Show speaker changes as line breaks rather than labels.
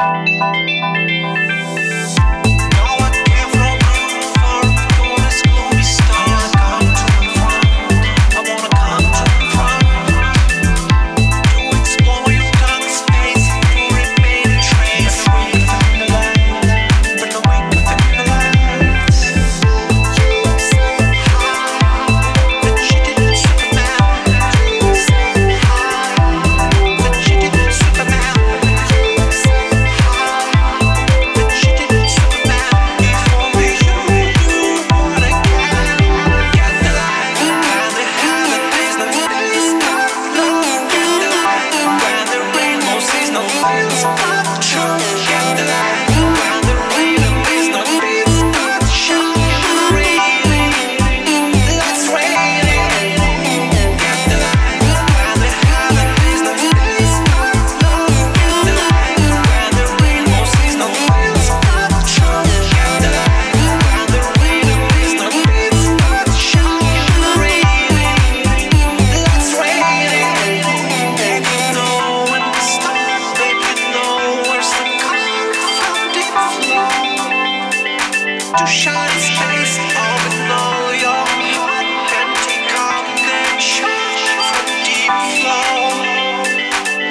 Get